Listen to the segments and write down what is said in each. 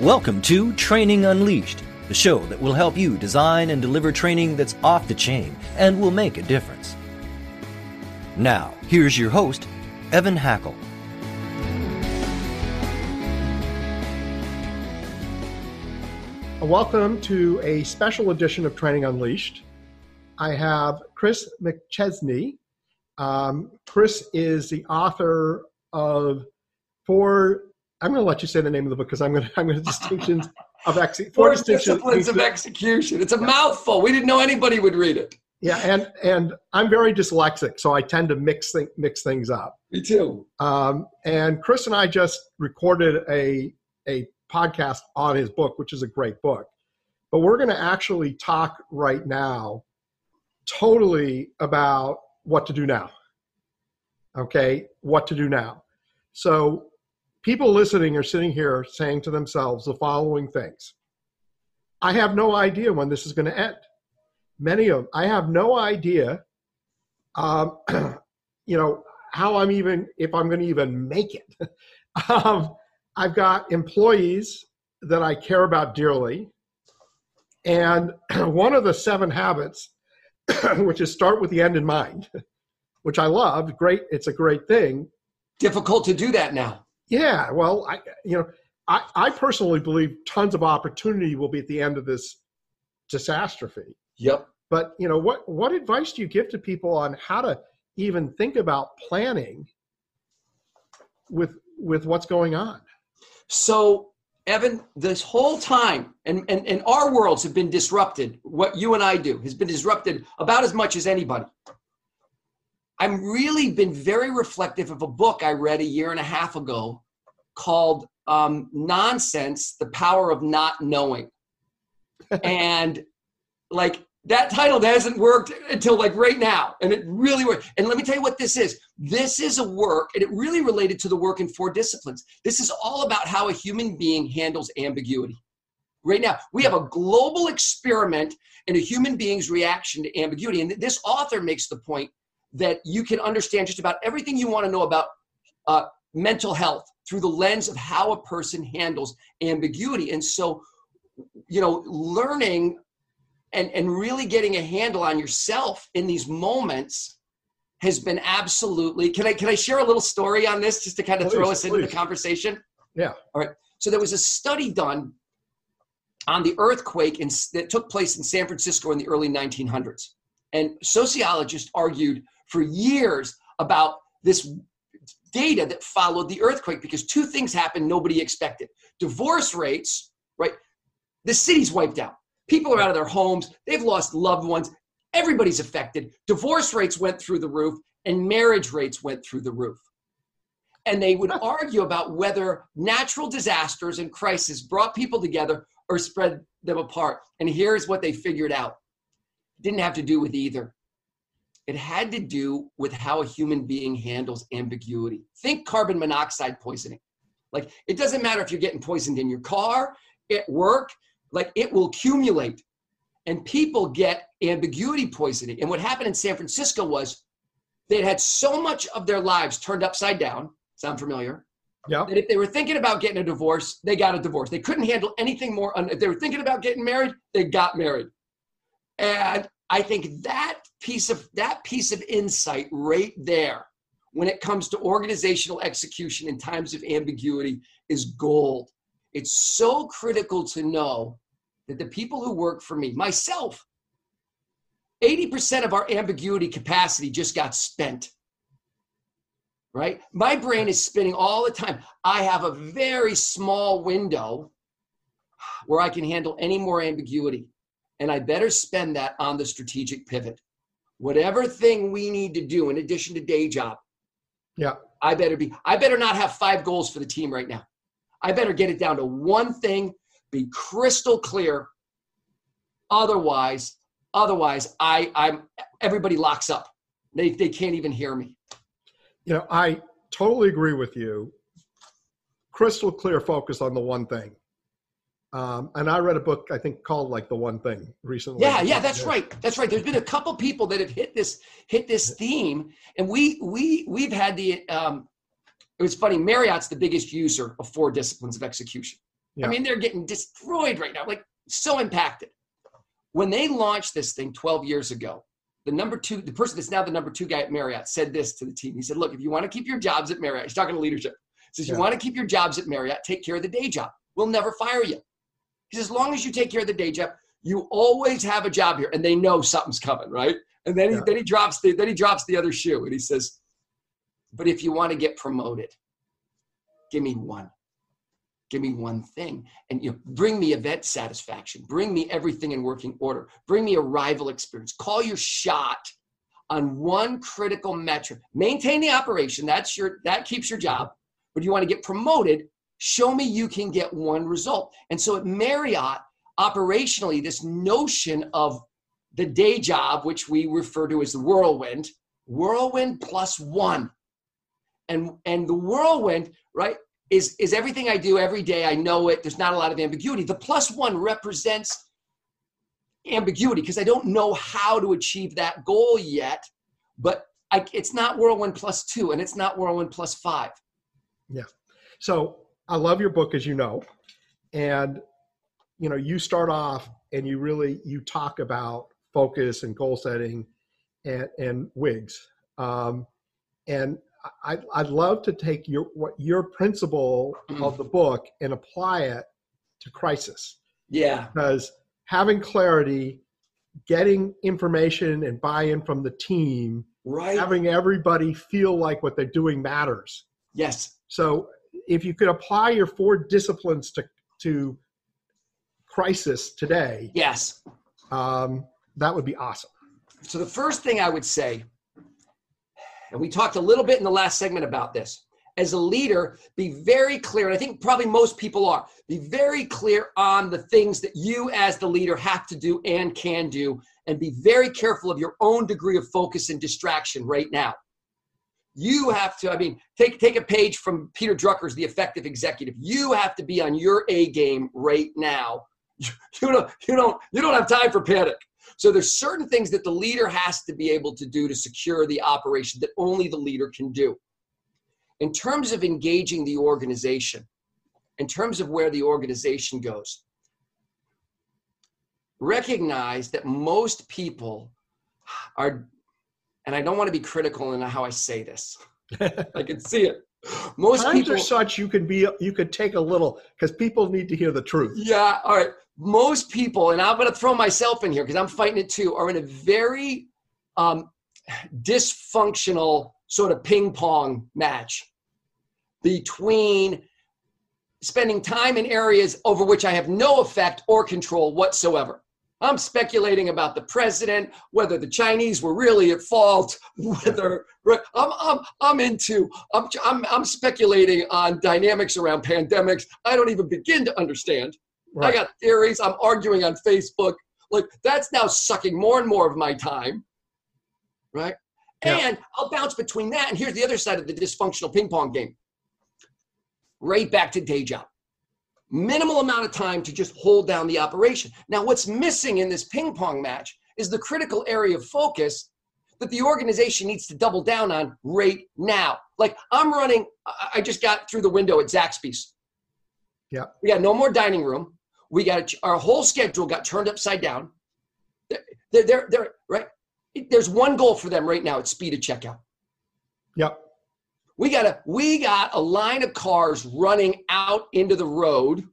Welcome to Training Unleashed, the show that will help you design and deliver training that's off the chain and will make a difference. Now, here's your host, Evan Hackel. Welcome to a special edition of Training Unleashed. I have Chris McChesney. Um, Chris is the author of four. I'm going to let you say the name of the book because I'm going to. I'm going to distinctions of ex- four, four disciplines of execution. It's a mouthful. We didn't know anybody would read it. Yeah, and and I'm very dyslexic, so I tend to mix th- mix things up. Me too. Um, and Chris and I just recorded a a podcast on his book, which is a great book. But we're going to actually talk right now totally about what to do now. Okay, what to do now. So, people listening are sitting here saying to themselves the following things I have no idea when this is going to end. Many of them, I have no idea, um, you know, how I'm even, if I'm going to even make it. um, I've got employees that I care about dearly. And one of the seven habits, which is start with the end in mind, which I love, great, it's a great thing. Difficult to do that now. Yeah, well, I, you know, I, I personally believe tons of opportunity will be at the end of this catastrophe. Yep. But you know, what what advice do you give to people on how to even think about planning with with what's going on? So Evan, this whole time, and, and, and our worlds have been disrupted. What you and I do has been disrupted about as much as anybody. I've really been very reflective of a book I read a year and a half ago called um, Nonsense The Power of Not Knowing. and like that title hasn't worked until like right now and it really worked. And let me tell you what this is. This is a work and it really related to the work in four disciplines. This is all about how a human being handles ambiguity. Right now we have a global experiment in a human being's reaction to ambiguity and this author makes the point that you can understand just about everything you want to know about uh, mental health through the lens of how a person handles ambiguity. And so you know learning and, and really getting a handle on yourself in these moments has been absolutely can i can i share a little story on this just to kind of please, throw us please. into the conversation? Yeah. All right. So there was a study done on the earthquake in, that took place in san francisco in the early 1900s and sociologists argued for years about this data that followed the earthquake because two things happened nobody expected divorce rates right the city's wiped out People are out of their homes. They've lost loved ones. Everybody's affected. Divorce rates went through the roof, and marriage rates went through the roof. And they would argue about whether natural disasters and crises brought people together or spread them apart. And here's what they figured out didn't have to do with either. It had to do with how a human being handles ambiguity. Think carbon monoxide poisoning. Like, it doesn't matter if you're getting poisoned in your car, at work, like it will accumulate and people get ambiguity poisoning. And what happened in San Francisco was they'd had so much of their lives turned upside down. Sound familiar? Yeah. That if they were thinking about getting a divorce, they got a divorce. They couldn't handle anything more. If they were thinking about getting married, they got married. And I think that piece of that piece of insight right there, when it comes to organizational execution in times of ambiguity, is gold. It's so critical to know that the people who work for me, myself, 80% of our ambiguity capacity just got spent. Right? My brain is spinning all the time. I have a very small window where I can handle any more ambiguity. And I better spend that on the strategic pivot. Whatever thing we need to do in addition to day job. Yeah. I better be, I better not have five goals for the team right now. I better get it down to one thing be crystal clear. Otherwise, otherwise, I, I'm everybody locks up. They they can't even hear me. You know, I totally agree with you. Crystal clear focus on the one thing. Um, and I read a book I think called like the one thing recently. Yeah, yeah, that's yeah. right. That's right. There's been a couple people that have hit this hit this theme, and we we we've had the. Um, it was funny. Marriott's the biggest user of four disciplines of execution. Yeah. I mean, they're getting destroyed right now, like so impacted. When they launched this thing 12 years ago, the number two, the person that's now the number two guy at Marriott said this to the team. He said, Look, if you want to keep your jobs at Marriott, he's talking to leadership. He says, Yeah. You want to keep your jobs at Marriott, take care of the day job. We'll never fire you. Says, As long as you take care of the day job, you always have a job here. And they know something's coming, right? And then he Yeah. then he drops the then he drops the other shoe and he says, But if you want to get promoted, give me one. Give me one thing. And you know, bring me event satisfaction. Bring me everything in working order. Bring me arrival experience. Call your shot on one critical metric. Maintain the operation. That's your that keeps your job. But you want to get promoted, show me you can get one result. And so at Marriott, operationally, this notion of the day job, which we refer to as the whirlwind, whirlwind plus one. And and the whirlwind, right, is is everything I do every day. I know it. There's not a lot of ambiguity. The plus one represents ambiguity because I don't know how to achieve that goal yet. But I, it's not whirlwind plus two, and it's not whirlwind plus five. Yeah. So I love your book, as you know, and you know you start off and you really you talk about focus and goal setting and and WIGs, um, and I, I'd love to take your what your principle of the book and apply it to crisis Yeah, because having clarity, getting information and buy-in from the team, right. having everybody feel like what they're doing matters. yes, So if you could apply your four disciplines to to crisis today, yes. um, that would be awesome. So the first thing I would say, and we talked a little bit in the last segment about this, as a leader, be very clear, and I think probably most people are, be very clear on the things that you as the leader have to do and can do, and be very careful of your own degree of focus and distraction right now. You have to, I mean, take take a page from Peter Drucker's The Effective Executive. You have to be on your A game right now. You don't, you don't, you don't have time for panic. So there's certain things that the leader has to be able to do to secure the operation that only the leader can do. In terms of engaging the organization, in terms of where the organization goes, recognize that most people are, and I don't want to be critical in how I say this. I can see it. Most Times people are such you could be you could take a little because people need to hear the truth. Yeah, all right. Most people, and I'm going to throw myself in here because I'm fighting it too, are in a very um, dysfunctional sort of ping pong match between spending time in areas over which I have no effect or control whatsoever. I'm speculating about the president, whether the Chinese were really at fault, whether I'm, I'm, I'm into, I'm, I'm, I'm speculating on dynamics around pandemics. I don't even begin to understand. I got theories. I'm arguing on Facebook. Like that's now sucking more and more of my time. Right. Yeah. And I'll bounce between that. And here's the other side of the dysfunctional ping pong game. Right back to day job. Minimal amount of time to just hold down the operation. Now, what's missing in this ping pong match is the critical area of focus that the organization needs to double down on right now. Like I'm running, I just got through the window at Zaxby's. Yeah. We got no more dining room. We got our whole schedule got turned upside down. They're, they're, they're right. There's one goal for them right now. It's speed of checkout. Yep. We got a we got a line of cars running out into the road.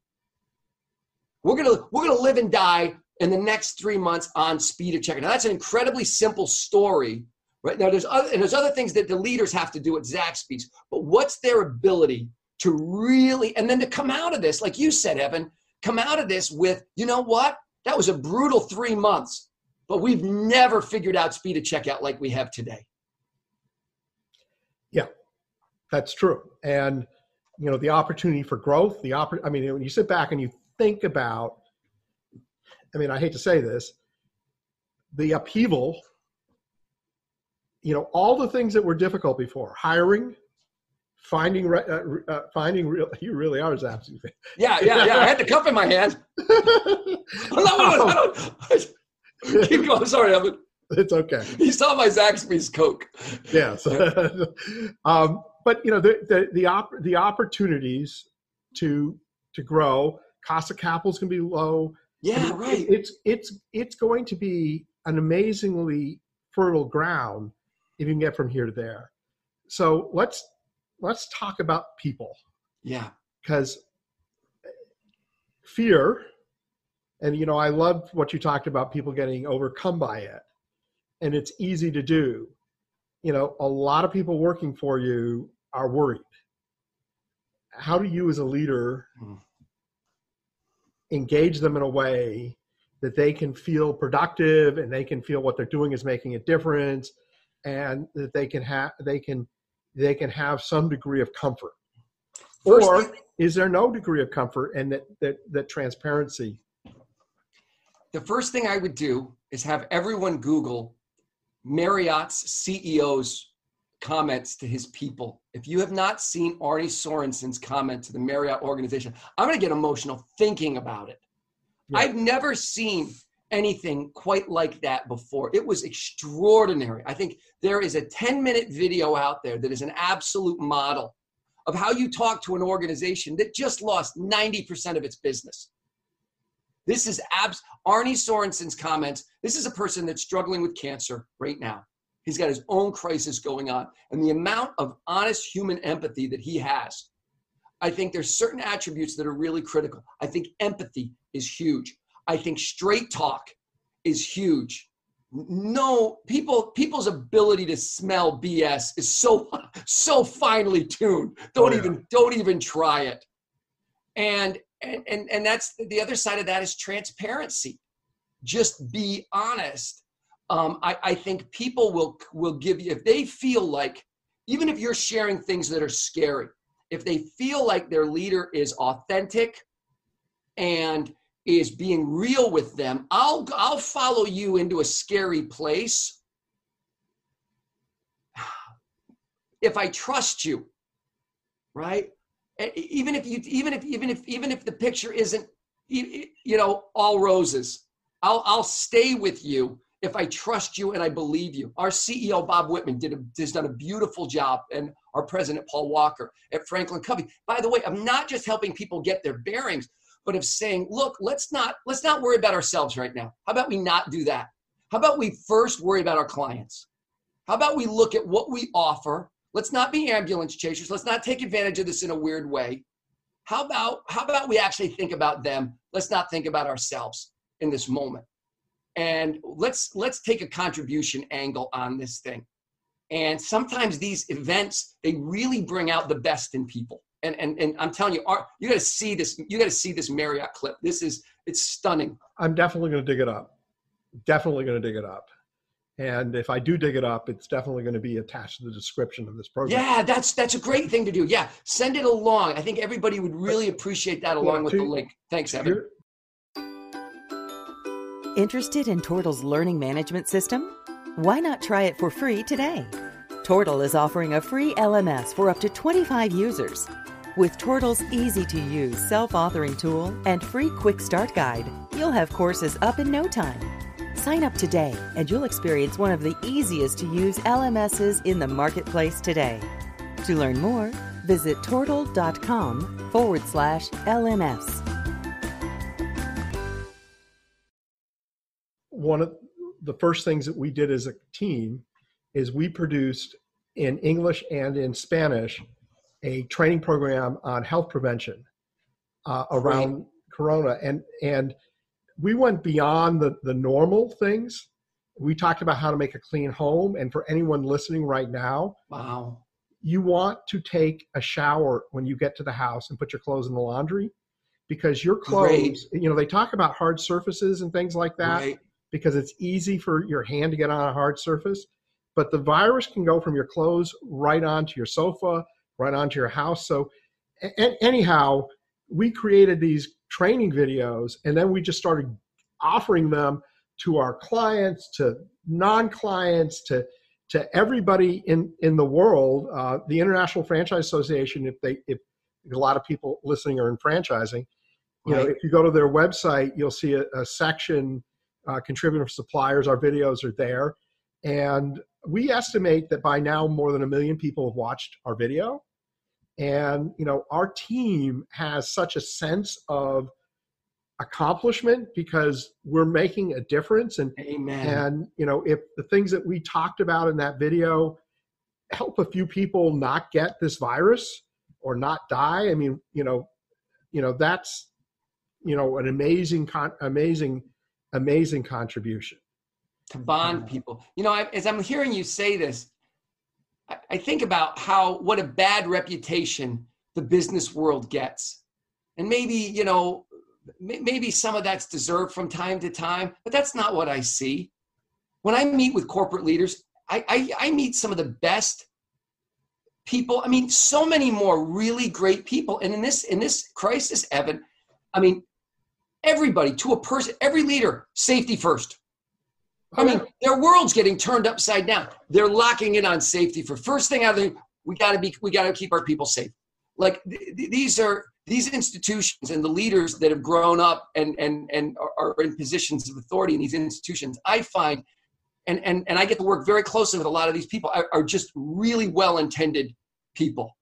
We're gonna we're gonna live and die in the next three months on speed of checkout. Now that's an incredibly simple story, right? Now there's other and there's other things that the leaders have to do at Zaxby's, but what's their ability to really and then to come out of this, like you said, Evan, come out of this with, you know what? That was a brutal three months, but we've never figured out speed of checkout like we have today. That's true. And you know, the opportunity for growth, the oppor- I mean, when you sit back and you think about I mean, I hate to say this, the upheaval, you know, all the things that were difficult before, hiring, finding re- uh, uh, finding real you really are Zapsy. Yeah, yeah, yeah. I had the cup in my hand. No, no. Keep going. Sorry, Evan. it's okay. You saw my Zaxby's Coke. yes um, but you know the the the, op- the opportunities to to grow cost of capital is going to be low. Yeah, right. It's it's it's going to be an amazingly fertile ground if you can get from here to there. So let's let's talk about people. Yeah. Because fear, and you know, I love what you talked about people getting overcome by it. And it's easy to do. You know, a lot of people working for you are worried. How do you as a leader mm. engage them in a way that they can feel productive and they can feel what they're doing is making a difference and that they can have they can they can have some degree of comfort First or thing, is there no degree of comfort and that, that that transparency the first thing i would do is have everyone google marriott's ceo's comments to his people if you have not seen arne sorenson's comment to the marriott organization i'm going to get emotional thinking about it yeah. i've never seen anything quite like that before. It was extraordinary. I think there is a 10 minute video out there that is an absolute model of how you talk to an organization that just lost 90% of its business. This is abs Arne Sorenson's comments. This is a person that's struggling with cancer right now. He's got his own crisis going on. And the amount of honest human empathy that he has, I think there's certain attributes that are really critical. I think empathy is huge. I think straight talk is huge. No, people people's ability to smell BS is so so finely tuned. Don't oh, yeah. even don't even try it. And and and and that's the other side of that is transparency. Just be honest. Um, I, I think people will will give you if they feel like even if you're sharing things that are scary, if they feel like their leader is authentic and is being real with them. I'll I'll follow you into a scary place if I trust you. Right? Even if you even if even if even if the picture isn't you know all roses. I'll I'll stay with you if I trust you and I believe you. Our CEO Bob Whitman did a, has done a beautiful job, and our president Paul Walker at Franklin Covey. By the way, I'm not just helping people get their bearings but of saying, look, let's not let's not worry about ourselves right now. How about we not do that? How about we first worry about our clients? How about we look at what we offer? Let's not be ambulance chasers. Let's not take advantage of this in a weird way. How about how about we actually think about them? Let's not think about ourselves in this moment. And let's let's take a contribution angle on this thing. And sometimes these events they really bring out the best in people and and and I'm telling you, you got to see this. You got to see this Marriott clip. This is it's stunning. I'm definitely going to dig it up. Definitely going to dig it up. And if I do dig it up, it's definitely going to be attached to the description of this program. Yeah, that's that's a great thing to do. Yeah, send it along. I think everybody would really appreciate that along with the link. Thanks, Evan. Interested in Tortal's learning management system? Why not try it for free today? Tortal is offering a free LMS for up to 25 users. With Tortal's easy to use self authoring tool and free quick start guide, you'll have courses up in no time. Sign up today and you'll experience one of the easiest to use LMSs in the marketplace today. To learn more, visit tortal.com forward slash LMS. One of the first things that we did as a team is we produced in English and in Spanish a training program on health prevention uh, around right. corona and and we went beyond the the normal things we talked about how to make a clean home and for anyone listening right now wow you want to take a shower when you get to the house and put your clothes in the laundry because your clothes Great. you know they talk about hard surfaces and things like that right. Because it's easy for your hand to get on a hard surface but the virus can go from your clothes right onto your sofa right onto your house. So, a- anyhow, we created these training videos and then we just started offering them to our clients, to non clients, to to everybody in in the world. Uh, the International Franchise Association, if they if a lot of people listening are in franchising, you right. know, if you go to their website, you'll see a, a section uh, contributor suppliers. Our videos are there, and we estimate that by now more than a million people have watched our video and you know our team has such a sense of accomplishment because we're making a difference and Amen. and you know if the things that we talked about in that video help a few people not get this virus or not die i mean you know you know that's you know an amazing con- amazing amazing contribution to bond mm-hmm. people. You know, I, as I'm hearing you say this, I, I think about how what a bad reputation the business world gets, and maybe you know, m- maybe some of that's deserved from time to time, but that's not what I see. When I meet with corporate leaders, I, I, I meet some of the best people. I mean, so many more really great people, and in this in this crisis, Evan, I mean, everybody to a person, every leader, safety first. I mean, their world's getting turned upside down. They're locking in on safety for first thing out of the we got to be we got to keep our people safe. Like th- th- these are these institutions and the leaders that have grown up and and and are, are in positions of authority in these institutions. I find, and and and I get to work very closely with a lot of these people. Are, are just really well intended people.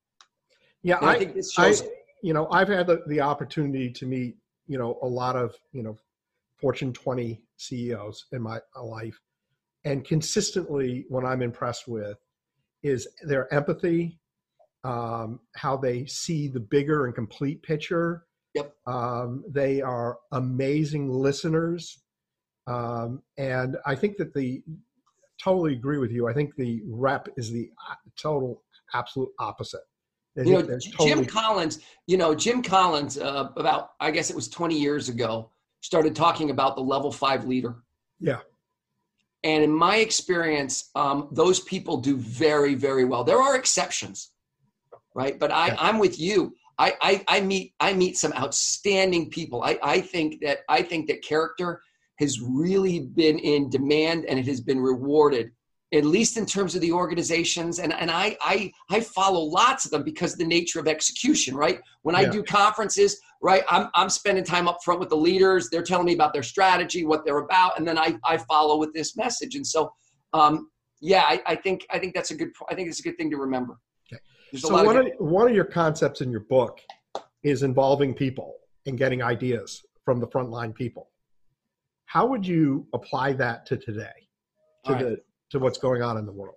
yeah I, I, think this I you know i've had the, the opportunity to meet you know a lot of you know fortune 20 ceos in my life. And consistently what i'm impressed with is their empathy um, how they see the bigger and complete picture. Yep. um, they are amazing listeners. Um, and i think that the totally agree with you. I think the rep is the uh, total absolute opposite You know, there's Jim Collins, you know, Jim Collins, uh, about, I guess it was 20 years ago, started talking about the level five leader. Yeah. And in my experience, um, those people do very, very well. There are exceptions, right? But I, Yeah. I'm with you. I, I, I meet, I meet some outstanding people. I, I think that, I think that character has really been in demand and it has been rewarded at least in terms of the organizations and, and I, I i follow lots of them because of the nature of execution right when i Yeah. do conferences right I'm, I'm spending time up front with the leaders they're telling me about their strategy what they're about and then i, I follow with this message and so um, yeah I, I think i think that's a good i think it's a good thing to remember Okay. There's so one of of, one of your concepts in your book is involving people and getting ideas from the frontline people how would you apply that to today to right. the to what's going on in the world.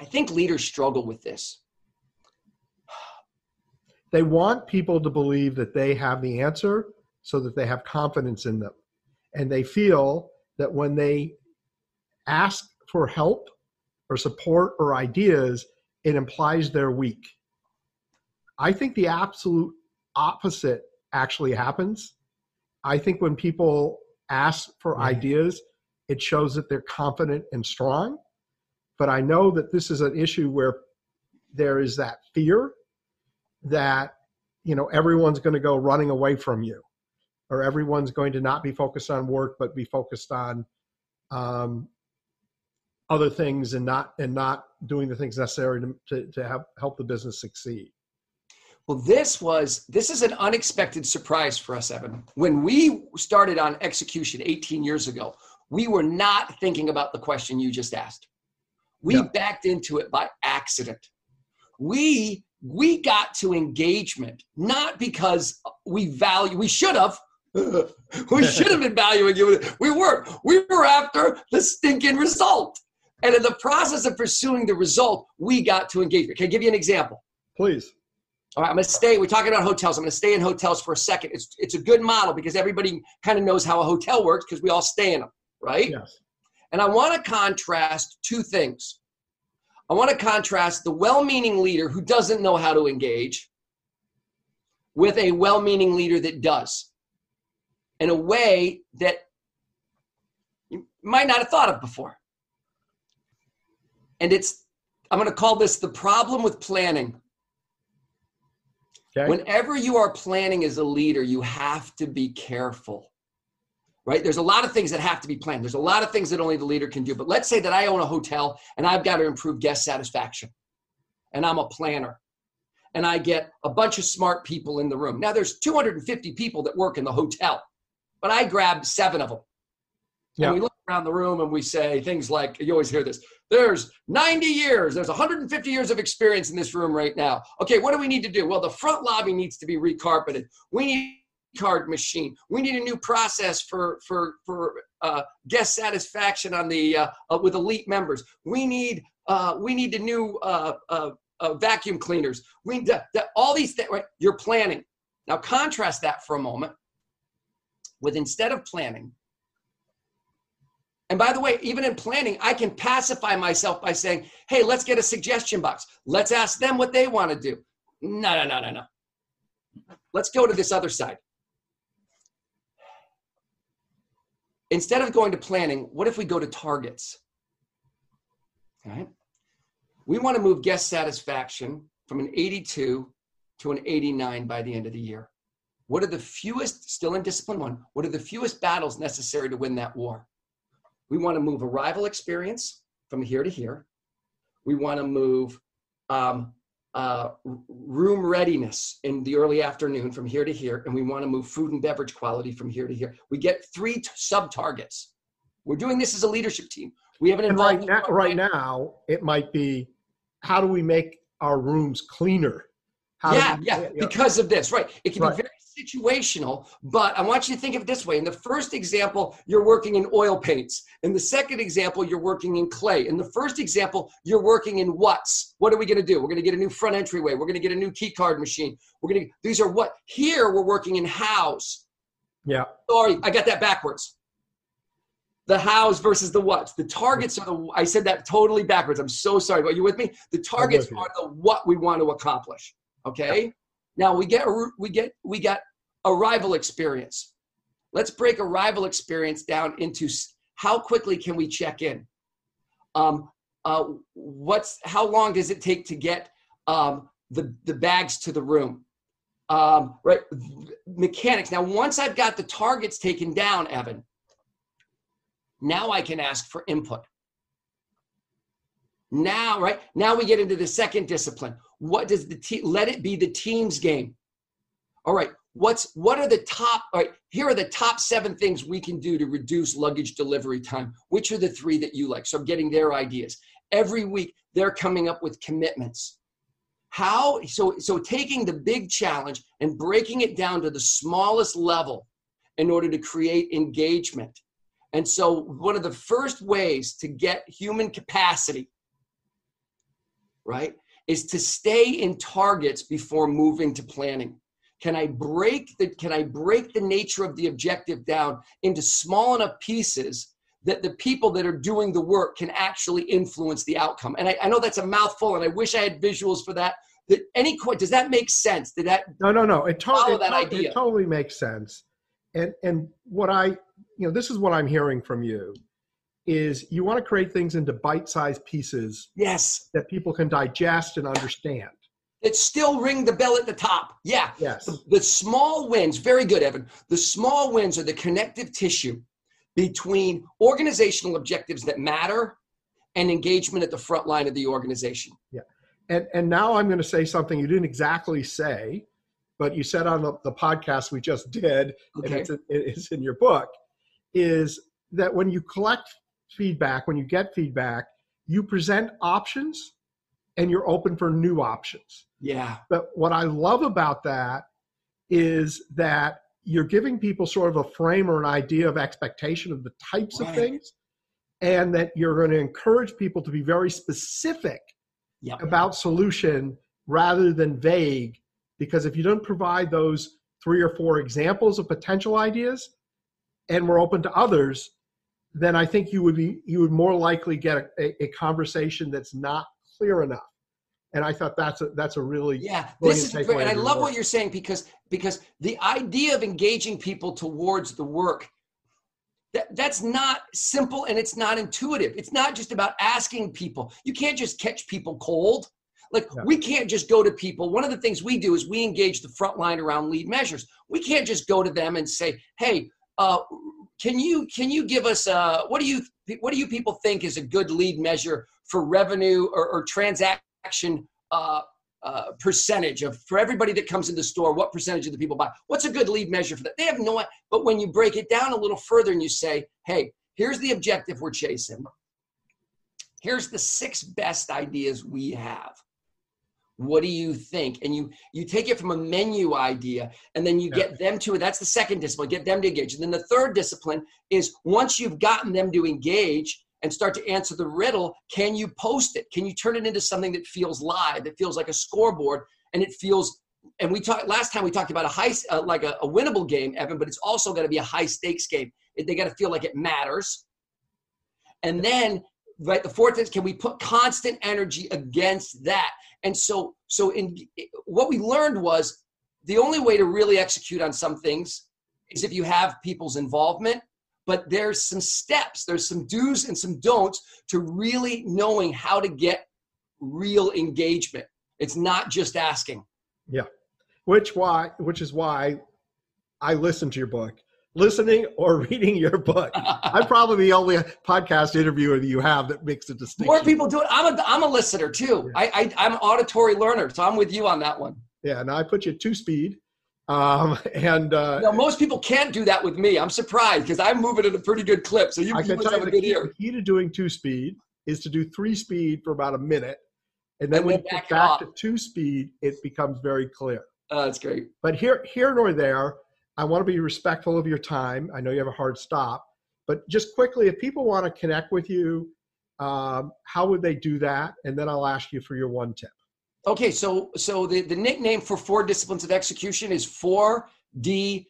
I think leaders struggle with this. They want people to believe that they have the answer so that they have confidence in them. And they feel that when they ask for help or support or ideas it implies they're weak. I think the absolute opposite actually happens. I think when people ask for ideas it shows that they're confident and strong. But i know that this is an issue where there is that fear that you know everyone's going to go running away from you or everyone's going to not be focused on work but be focused on um, other things and not and not doing the things necessary to, to, to help help the business succeed Well, this was this is an unexpected surprise for us, Evan. When we started on execution 18 years ago, we were not thinking about the question you just asked. We Yeah. backed into it by accident. We we got to engagement not because we value we should have we should have been valuing it. We were. We were after the stinking result. And in the process of pursuing the result, we got to engagement. Can I give you an example? please All right, I'm going to stay. We're talking about hotels. I'm going to stay in hotels for a second. It's it's a good model because everybody kind of knows how a hotel works because we all stay in them, right? yes And I want to contrast two things. I want to contrast the well-meaning leader who doesn't know how to engage with a well-meaning leader that does in a way that you might not have thought of before. And it's I'm going to call this the problem with planning. Okay Whenever you are planning as a leader, you have to be careful. Right? There's a lot of things that have to be planned. There's a lot of things that only the leader can do. But let's say that I own a hotel and I've got to improve guest satisfaction. And I'm a planner. And I get a bunch of smart people in the room. Now there's 250 people that work in the hotel, but I grab seven of them. Yeah. And we around the room and we say things like, you always hear this, there's 90 years, there's 150 years of experience in this room right now. Okay, what do we need to do? Well, the front lobby needs to be recarpeted. We need a card machine. We need a new process for for for uh, guest satisfaction on the uh, uh, with elite members. We need uh, we need the new uh, uh, vacuum cleaners. We need all these things. Right? You're planning. Now contrast that for a moment with instead of planning, and by the way, even in planning, I can pacify myself by saying, hey, let's get a suggestion box. Let's ask them what they want to do. No, no, no, no, no. Let's go to this other side. Instead of going to planning, what if we go to targets? All right. We want to move guest satisfaction from an 82 to an 89 by the end of the year. What are the fewest, still in discipline one, what are the fewest battles necessary to win that war? We want to move arrival experience from here to here. We want to move um, uh, room readiness in the early afternoon from here to here, and we want to move food and beverage quality from here to here. We get three t- sub targets. We're doing this as a leadership team. We have an and right now, right now, it might be how do we make our rooms cleaner? How yeah, we, yeah, you know, because of this, right? It can right. be very situational, but I want you to think of it this way. In the first example, you're working in oil paints. In the second example, you're working in clay. In the first example, you're working in what's. What are we going to do? We're going to get a new front entryway. We're going to get a new key card machine. We're going to, these are what? Here, we're working in hows. Yeah. Sorry, I got that backwards. The hows versus the what's. The targets are the, I said that totally backwards. I'm so sorry. Are you with me? The targets are the what we want to accomplish. Okay. Yeah. Now we get we get we got arrival experience. Let's break arrival experience down into how quickly can we check in? Um, uh, what's how long does it take to get um, the the bags to the room? Um, right, mechanics. Now, once I've got the targets taken down, Evan, now I can ask for input. Now, right now we get into the second discipline. What does the team? Let it be the team's game. All right, what's what are the top all right here are the top seven things we can do to reduce luggage delivery time. Which are the three that you like? So i'm getting their ideas. Every week they're coming up with commitments. How so so taking the big challenge and breaking it down to the smallest level in order to create engagement. And so one of the first ways to get human capacity right is to stay in targets before moving to planning can I break the can I break the nature of the objective down into small enough pieces that the people that are doing the work can actually influence the outcome? And I, I know that's a mouthful, and I wish I had visuals for that. That any does that make sense? Did that no no no it, to- it, that to- idea? it totally makes sense. And and what I you know this is what I'm hearing from you is you want to create things into bite-sized pieces yes that people can digest and understand that still ring the bell at the top. Yeah. Yes. The, the, small wins, very good, Evan. The small wins are the connective tissue between organizational objectives that matter and engagement at the front line of the organization. Yeah. And, and now I'm going to say something you didn't exactly say, but you said on the, the podcast we just did, okay. and it's, it's in your book, is that when you collect feedback, when you get feedback, you present options and you're open for new options. Yeah. But what I love about that is that you're giving people sort of a frame or an idea of expectation of the types right. of things, and that you're going to encourage people to be very specific yep. about solution rather than vague. Because if you don't provide those three or four examples of potential ideas, and we're open to others, then I think you would be you would more likely get a, a, a conversation that's not clear enough and I thought that's a that's a really yeah. This is great, and I love work. what you're saying because because the idea of engaging people towards the work that that's not simple and it's not intuitive. It's not just about asking people. You can't just catch people cold. Like yeah. we can't just go to people. One of the things we do is we engage the front line around lead measures. We can't just go to them and say, "Hey, uh, can you can you give us uh, what do you what do you people think is a good lead measure for revenue or, or transaction?" Action uh, uh, percentage of for everybody that comes in the store, what percentage of the people buy? What's a good lead measure for that? They have no. Idea. But when you break it down a little further and you say, hey, here's the objective we're chasing. Here's the six best ideas we have. What do you think? And you you take it from a menu idea, and then you yeah. get them to it. That's the second discipline. Get them to engage. And then the third discipline is once you've gotten them to engage and start to answer the riddle, can you post it? Can you turn it into something that feels live? That feels like a scoreboard, and it feels. And we talked last time. We talked about a high, uh, like a, a winnable game, Evan. But it's also got to be a high stakes game. They got to feel like it matters. And then right the fourth is can we put constant energy against that and so so in what we learned was the only way to really execute on some things is if you have people's involvement but there's some steps there's some do's and some don'ts to really knowing how to get real engagement it's not just asking yeah which why which is why i listen to your book listening or reading your book. I'm probably the only podcast interviewer you have that makes a distinction. More people do it. I'm a, I'm a listener too. Yeah. I, I, an auditory learner, so I'm with you on that one. Yeah, and I put you two speed. Um, and uh, now most people can't do that with me. I'm surprised because I'm moving at a pretty good clip. So you, I can tell you the key, the key to doing two speed is to do three speed for about a minute. And then and when you get back to two speed, it becomes very clear. Oh, that's great. But here, here nor there, I want to be respectful of your time. I know you have a hard stop, but just quickly, if people want to connect with you, um, how would they do that? And then I'll ask you for your one tip. Okay, so so the, the nickname for four disciplines of execution is 4DX.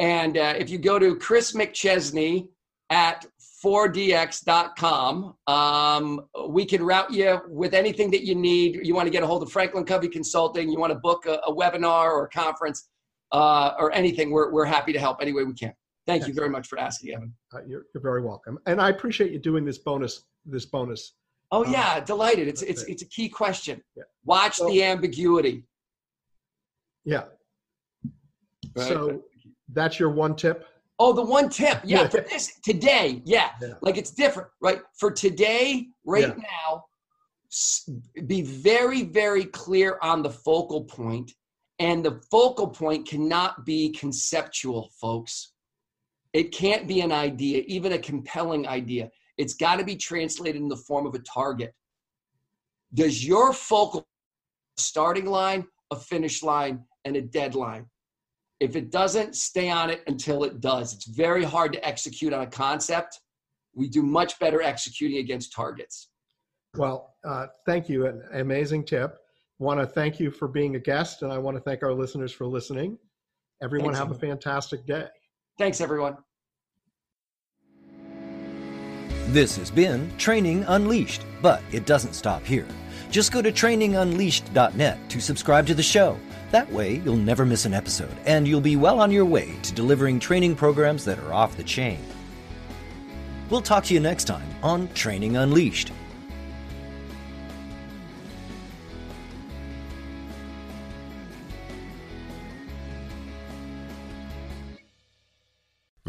And uh, if you go to Chris McChesney at 4dx.com, um, we can route you with anything that you need. You want to get a hold of Franklin Covey Consulting, you want to book a, a webinar or a conference, uh, or anything, we're, we're happy to help any way we can. Thank you very much for asking, Evan. Uh, you're, you're very welcome, and I appreciate you doing this bonus. This bonus. Oh yeah, um, delighted. It's it's it's a key question. Yeah. Watch so, the ambiguity. Yeah. Right. So that's your one tip. Oh, the one tip. Yeah, for this today. Yeah. yeah. Like it's different, right? For today, right yeah. now, be very, very clear on the focal point and the focal point cannot be conceptual, folks. It can't be an idea, even a compelling idea. It's got to be translated in the form of a target. Does your focal starting line, a finish line, and a deadline? If it doesn't, stay on it until it does. It's very hard to execute on a concept. We do much better executing against targets. Well, uh, thank you. An amazing tip want to thank you for being a guest, and I want to thank our listeners for listening. Everyone, Thanks, have a fantastic day. Thanks, everyone. This has been Training Unleashed, but it doesn't stop here. Just go to trainingunleashed.net to subscribe to the show. That way, you'll never miss an episode, and you'll be well on your way to delivering training programs that are off the chain. We'll talk to you next time on Training Unleashed.